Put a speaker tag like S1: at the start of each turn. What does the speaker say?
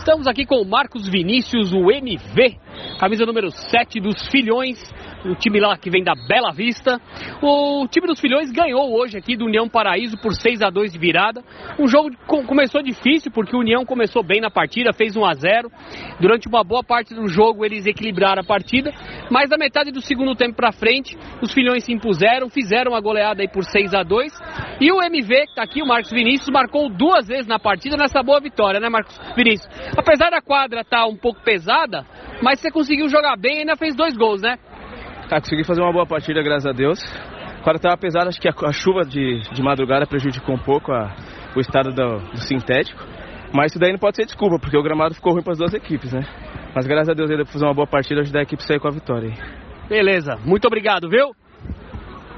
S1: Estamos aqui com o Marcos Vinícius, o MV, camisa número 7 dos Filhões, o time lá que vem da Bela Vista. O time dos Filhões ganhou hoje aqui do União Paraíso por 6 a 2 de virada. Um jogo que começou difícil porque o União começou bem na partida, fez 1 a 0. Durante uma boa parte do jogo eles equilibraram a partida, mas da metade do segundo tempo para frente, os Filhões se impuseram, fizeram a goleada aí por 6 a 2. E o MV, que tá aqui, o Marcos Vinícius, marcou duas vezes na partida nessa boa vitória, né, Marcos Vinícius? Apesar da quadra estar tá um pouco pesada, mas você conseguiu jogar bem e ainda fez dois gols, né?
S2: Ah, consegui fazer uma boa partida, graças a Deus. Quando estava pesado, acho que a, a, chuva de, de madrugada prejudicou um pouco a, o estado do, do, sintético. Mas isso daí não pode ser desculpa, porque o gramado ficou ruim para as duas equipes, né? Mas graças a Deus ainda fazer uma boa partida, ajudar a equipe a sair com a vitória.
S1: Beleza, muito obrigado, viu?